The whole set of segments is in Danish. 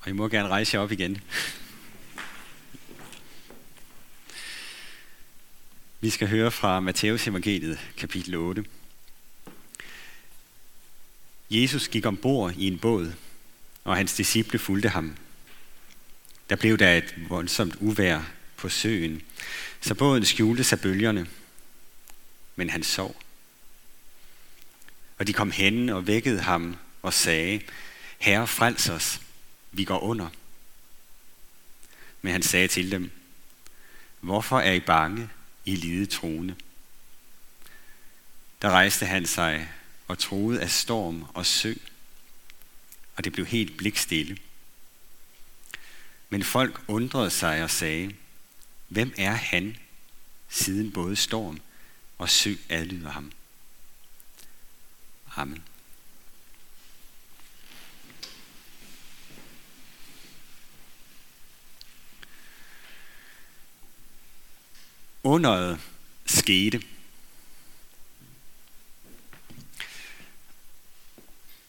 Og I må gerne rejse jer op igen. Vi skal høre fra Matteus evangeliet, kapitel 8. Jesus gik ombord i en båd, og hans disciple fulgte ham. Der blev der et voldsomt uvær på søen, så båden skjulte sig bølgerne, men han sov. Og de kom hen og vækkede ham og sagde, Herre, frels os, vi går under. Men han sagde til dem, Hvorfor er I bange, I lide troende? Der rejste han sig og troede af storm og sø, og det blev helt blikstille. Men folk undrede sig og sagde, Hvem er han, siden både storm og sø adlyder ham? Amen. Underet skete.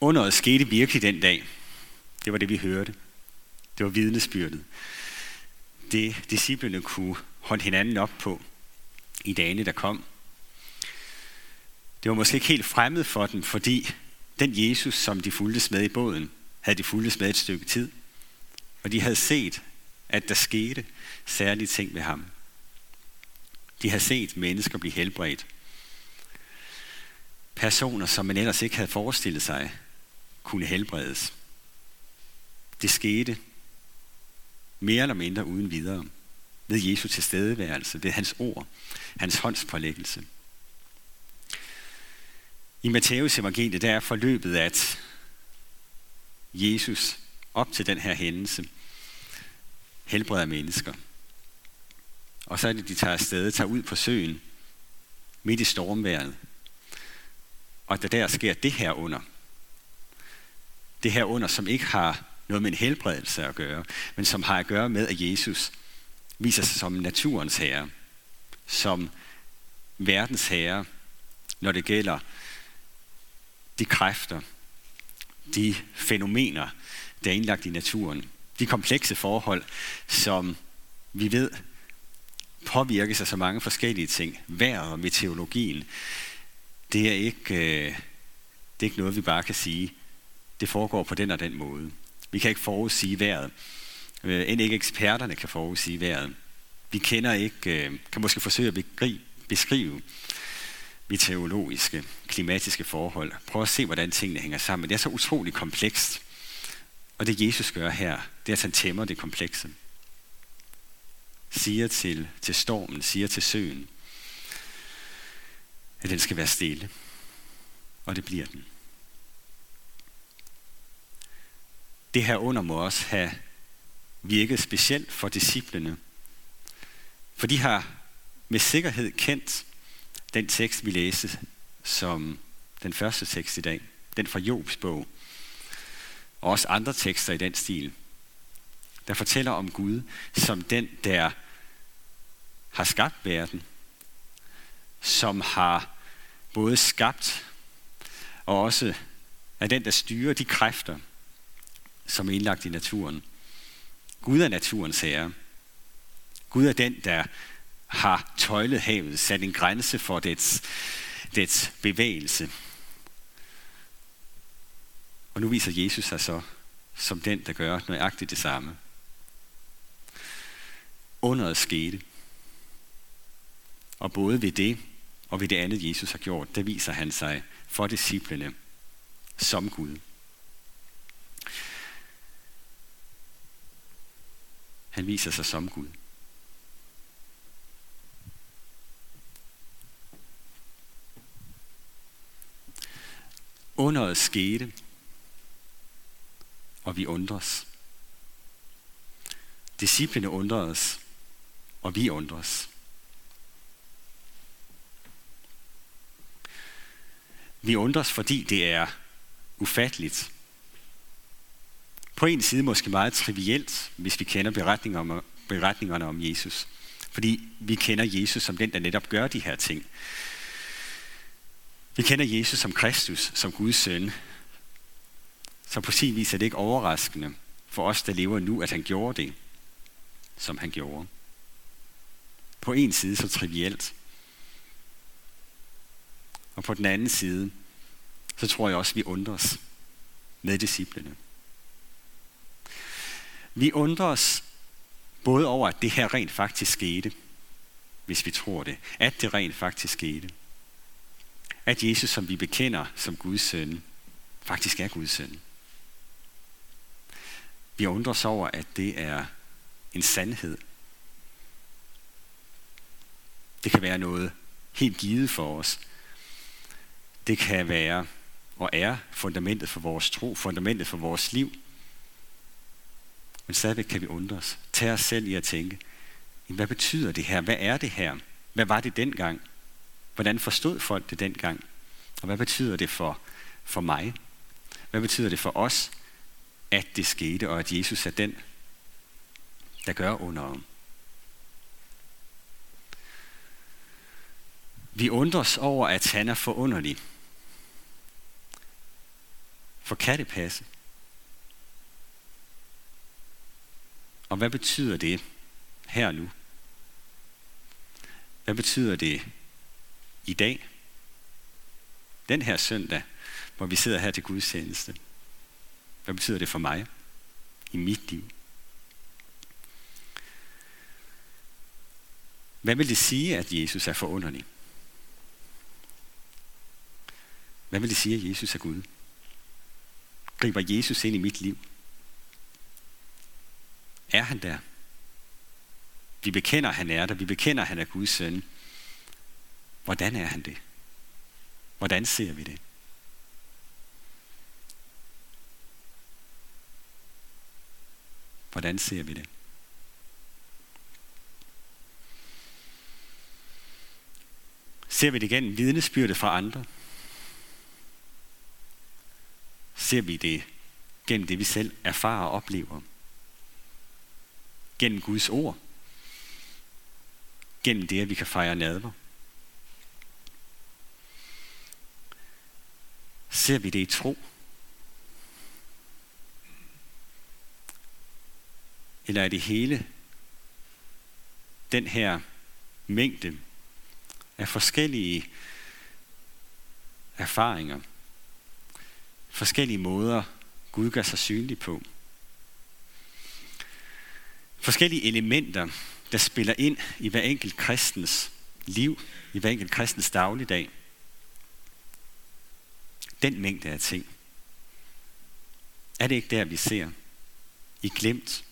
Underet skete virkelig den dag. Det var det, vi hørte. Det var vidnesbyrdet. Det disciplene kunne holde hinanden op på i dagene, der kom. Det var måske ikke helt fremmed for dem, fordi den Jesus, som de fulgtes med i båden, havde de fulgtes med et stykke tid. Og de havde set, at der skete særlige ting ved ham. De havde set mennesker blive helbredt. Personer, som man ellers ikke havde forestillet sig, kunne helbredes. Det skete mere eller mindre uden videre ved Jesu tilstedeværelse, ved hans ord, hans håndspålæggelse. I Matteus evangeliet der er forløbet, at Jesus op til den her hændelse helbreder mennesker. Og så er det, de tager afsted, tager ud på søen, midt i stormværet. Og der der sker det her under. Det her under, som ikke har noget med en helbredelse at gøre, men som har at gøre med, at Jesus viser sig som naturens herre, som verdens herre, når det gælder de kræfter, de fænomener, der er indlagt i naturen, de komplekse forhold, som vi ved påvirkes af så mange forskellige ting. Vejret og meteorologien, det er ikke, øh, det er ikke noget, vi bare kan sige, det foregår på den og den måde. Vi kan ikke forudsige vejret. Øh, end ikke eksperterne kan forudsige vejret. Vi kender ikke, øh, kan måske forsøge at beskrive meteorologiske, klimatiske forhold. Prøv at se, hvordan tingene hænger sammen. Det er så utroligt komplekst. Og det Jesus gør her, det er, at han tæmmer det komplekse. Siger til, til stormen, siger til søen, at den skal være stille. Og det bliver den. Det her under må også have virket specielt for disciplene. For de har med sikkerhed kendt den tekst, vi læste som den første tekst i dag. Den fra Jobs bog. Og også andre tekster i den stil. Der fortæller om Gud som den, der har skabt verden. Som har både skabt og også er den, der styrer de kræfter, som er indlagt i naturen. Gud er naturens herre. Gud er den, der har tøjlet havet, sat en grænse for dets, dets bevægelse. Og nu viser Jesus sig så som den, der gør nøjagtigt det samme. Underet skete. Og både ved det og ved det andet, Jesus har gjort, der viser han sig for disciplene som Gud. Han viser sig som Gud. Underet skete, og vi undres. Disciplene undres, og vi undres. Vi undres, fordi det er ufatteligt. På en side måske meget trivielt, hvis vi kender beretningerne om, beretningerne om Jesus. Fordi vi kender Jesus som den, der netop gør de her ting. Vi kender Jesus som Kristus, som Guds søn. Så på sin vis er det ikke overraskende for os, der lever nu, at han gjorde det, som han gjorde. På en side så trivielt, og på den anden side, så tror jeg også, vi undres med disciplene. Vi undrer os både over, at det her rent faktisk skete, hvis vi tror det, at det rent faktisk skete. At Jesus, som vi bekender som Guds søn, faktisk er Guds søn. Vi undrer os over, at det er en sandhed. Det kan være noget helt givet for os. Det kan være og er fundamentet for vores tro, fundamentet for vores liv. Men stadigvæk kan vi undre os. Tag os selv i at tænke, hvad betyder det her? Hvad er det her? Hvad var det dengang? Hvordan forstod folk det dengang? Og hvad betyder det for, for mig? Hvad betyder det for os, at det skete, og at Jesus er den, der gør under Vi undres over, at han er forunderlig. For kan det passe? Og hvad betyder det her nu? Hvad betyder det i dag? Den her søndag, hvor vi sidder her til gudstjeneste. Hvad betyder det for mig i mit liv? Hvad vil det sige, at Jesus er forunderlig? Hvad vil det sige, at Jesus er Gud? Griber Jesus ind i mit liv? Er han der? Vi bekender, at han er der. Vi bekender, at han er Guds søn. Hvordan er han det? Hvordan ser vi det? Hvordan ser vi det? Ser vi det gennem vidnesbyrde fra andre? Ser vi det gennem det, vi selv erfarer og oplever? Gennem Guds ord? Gennem det, at vi kan fejre nadver? Ser vi det i tro? Eller er det hele den her mængde af forskellige erfaringer, forskellige måder, Gud gør sig synlig på. Forskellige elementer, der spiller ind i hver enkelt kristens liv, i hver enkelt kristens dagligdag. Den mængde af ting. Er det ikke der, vi ser? I glemt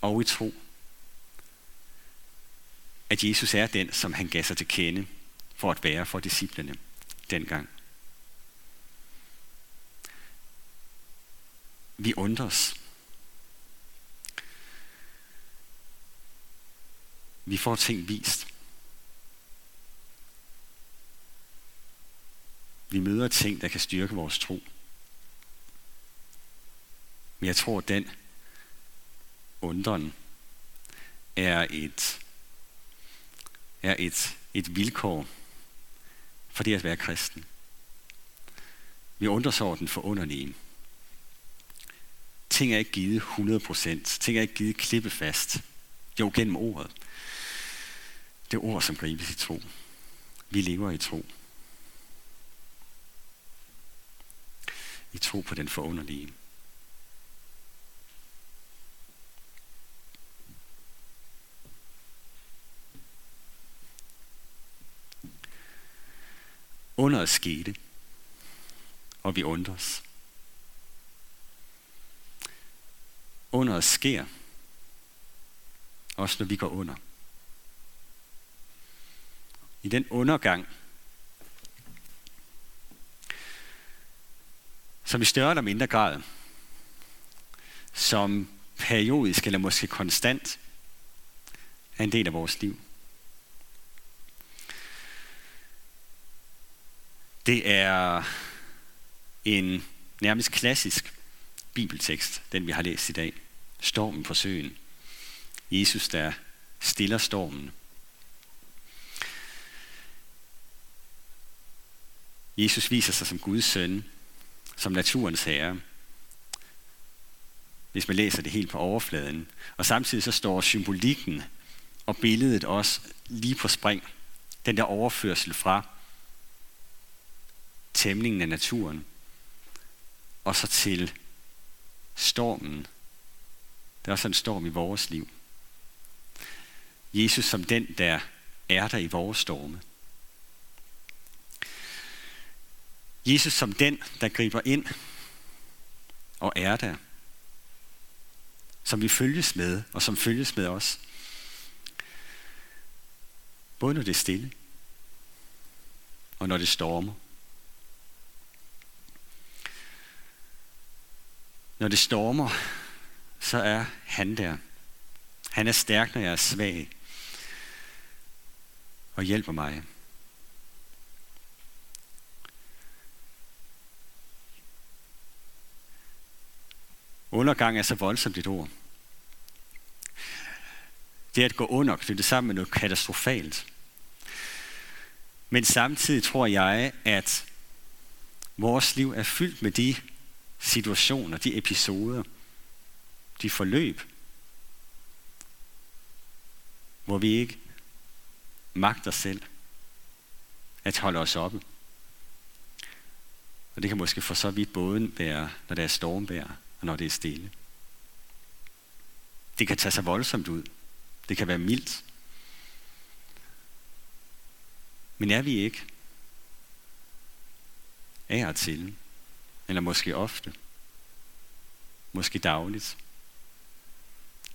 og i tro. At Jesus er den, som han gav sig til kende for at være for disciplene dengang. Vi undres. Vi får ting vist. Vi møder ting, der kan styrke vores tro. Men jeg tror, at den undren er et, er et, et vilkår for det at være kristen. Vi undrer over den forunderlige. Ting er ikke givet 100%. Ting er ikke givet klippefast. Jo, gennem ordet. Det ord, som gribes i tro. Vi lever i tro. I tro på den forunderlige. Underet skete, og vi undres. Underet sker, også når vi går under. I den undergang, som i større eller mindre grad, som periodisk eller måske konstant, er en del af vores liv. Det er en nærmest klassisk bibeltekst, den vi har læst i dag. Stormen på søen. Jesus, der stiller stormen. Jesus viser sig som Guds søn, som naturens herre. hvis man læser det helt på overfladen. Og samtidig så står symbolikken og billedet også lige på spring. Den der overførsel fra tæmningen af naturen og så til stormen. Der er også en storm i vores liv. Jesus som den, der er der i vores storme. Jesus som den, der griber ind og er der. Som vi følges med, og som følges med os. Både når det er stille, og når det stormer. Når det stormer, så er han der. Han er stærk, når jeg er svag. Og hjælper mig. Undergang er så voldsomt et ord. Det at gå under knyttet sammen med noget katastrofalt. Men samtidig tror jeg, at vores liv er fyldt med de situationer, de episoder, de forløb, hvor vi ikke magter selv at holde os oppe. Og det kan måske for så vidt både være, når der er stormvejr, og når det er stille. Det kan tage sig voldsomt ud. Det kan være mildt. Men er vi ikke af og til, eller måske ofte, måske dagligt,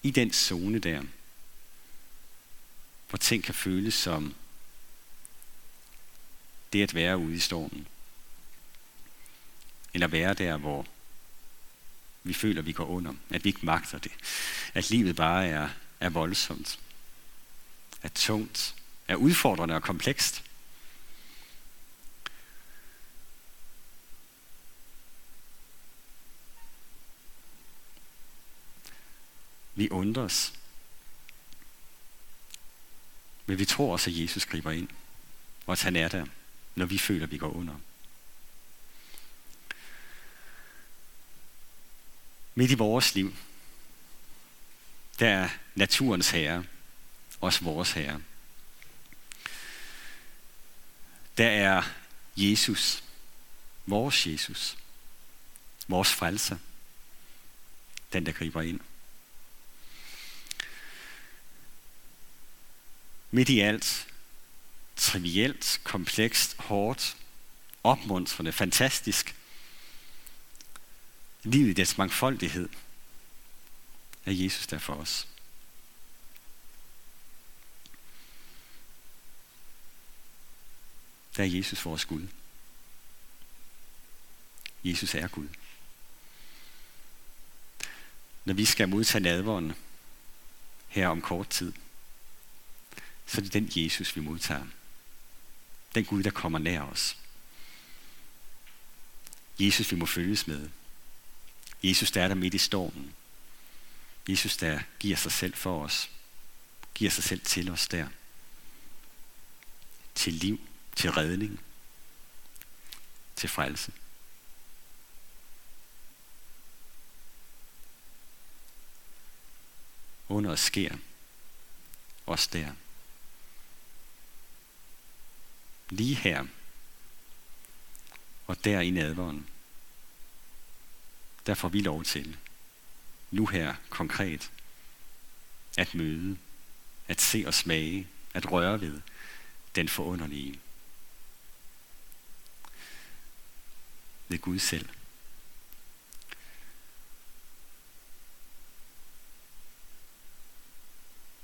i den zone der, hvor ting kan føles som det at være ude i stormen. Eller være der, hvor vi føler, at vi går under. At vi ikke magter det. At livet bare er, er voldsomt. Er tungt. Er udfordrende og komplekst. Vi undres. Men vi tror også, at Jesus griber ind. Og at han er der, når vi føler, at vi går under. Midt i vores liv, der er naturens herre, også vores herre. Der er Jesus, vores Jesus, vores frelser, den der griber ind. Midt i alt, trivielt, komplekst, hårdt, opmuntrende, fantastisk, livet i dets mangfoldighed, er Jesus der for os. Der er Jesus vores Gud. Jesus er Gud. Når vi skal modtage nadvåren her om kort tid, så er det den Jesus, vi modtager. Den Gud, der kommer nær os. Jesus, vi må følges med. Jesus, der er der midt i stormen. Jesus, der giver sig selv for os. Giver sig selv til os der. Til liv, til redning, til frelse. Under os sker os der. Lige her og der i nadveren. der får vi lov til, nu her konkret, at møde, at se og smage, at røre ved den forunderlige. Ved Gud selv.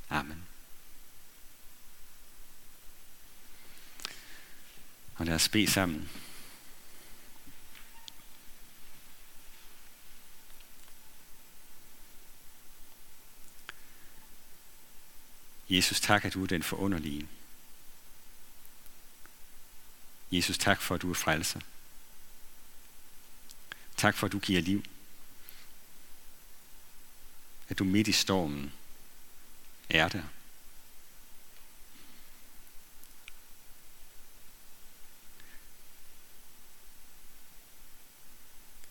Amen. Og lad os bede sammen. Jesus, tak, at du er den forunderlige. Jesus, tak for, at du er frelser. Tak for, at du giver liv. At du midt i stormen er der.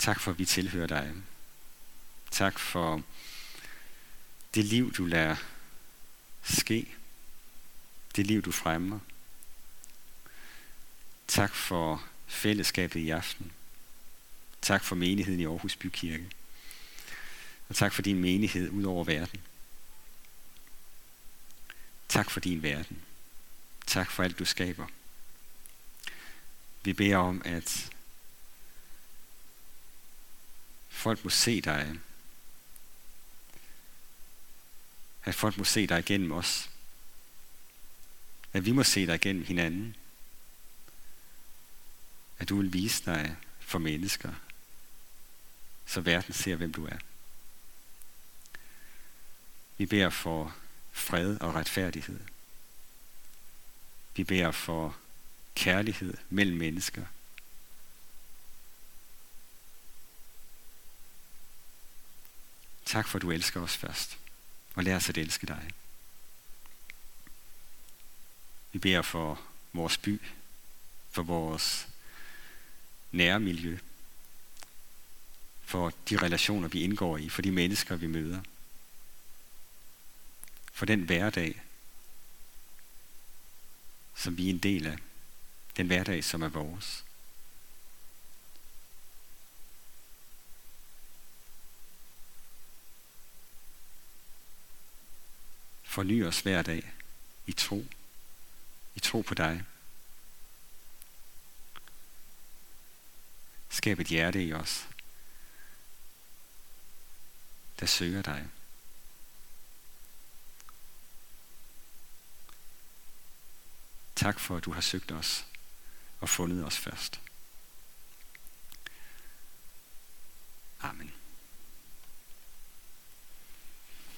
Tak for, at vi tilhører dig. Tak for det liv, du lader ske. Det liv, du fremmer. Tak for fællesskabet i aften. Tak for menigheden i Aarhus Bykirke. Og tak for din menighed ud over verden. Tak for din verden. Tak for alt, du skaber. Vi beder om, at folk må se dig. At folk må se dig igennem os. At vi må se dig igennem hinanden. At du vil vise dig for mennesker, så verden ser, hvem du er. Vi beder for fred og retfærdighed. Vi beder for kærlighed mellem mennesker. Tak for, at du elsker os først, og lær os at elske dig. Vi beder for vores by, for vores nære miljø, for de relationer, vi indgår i, for de mennesker, vi møder, for den hverdag, som vi er en del af, den hverdag, som er vores. Forny os hver dag i tro. I tro på dig. Skab et hjerte i os, der søger dig. Tak for, at du har søgt os og fundet os først.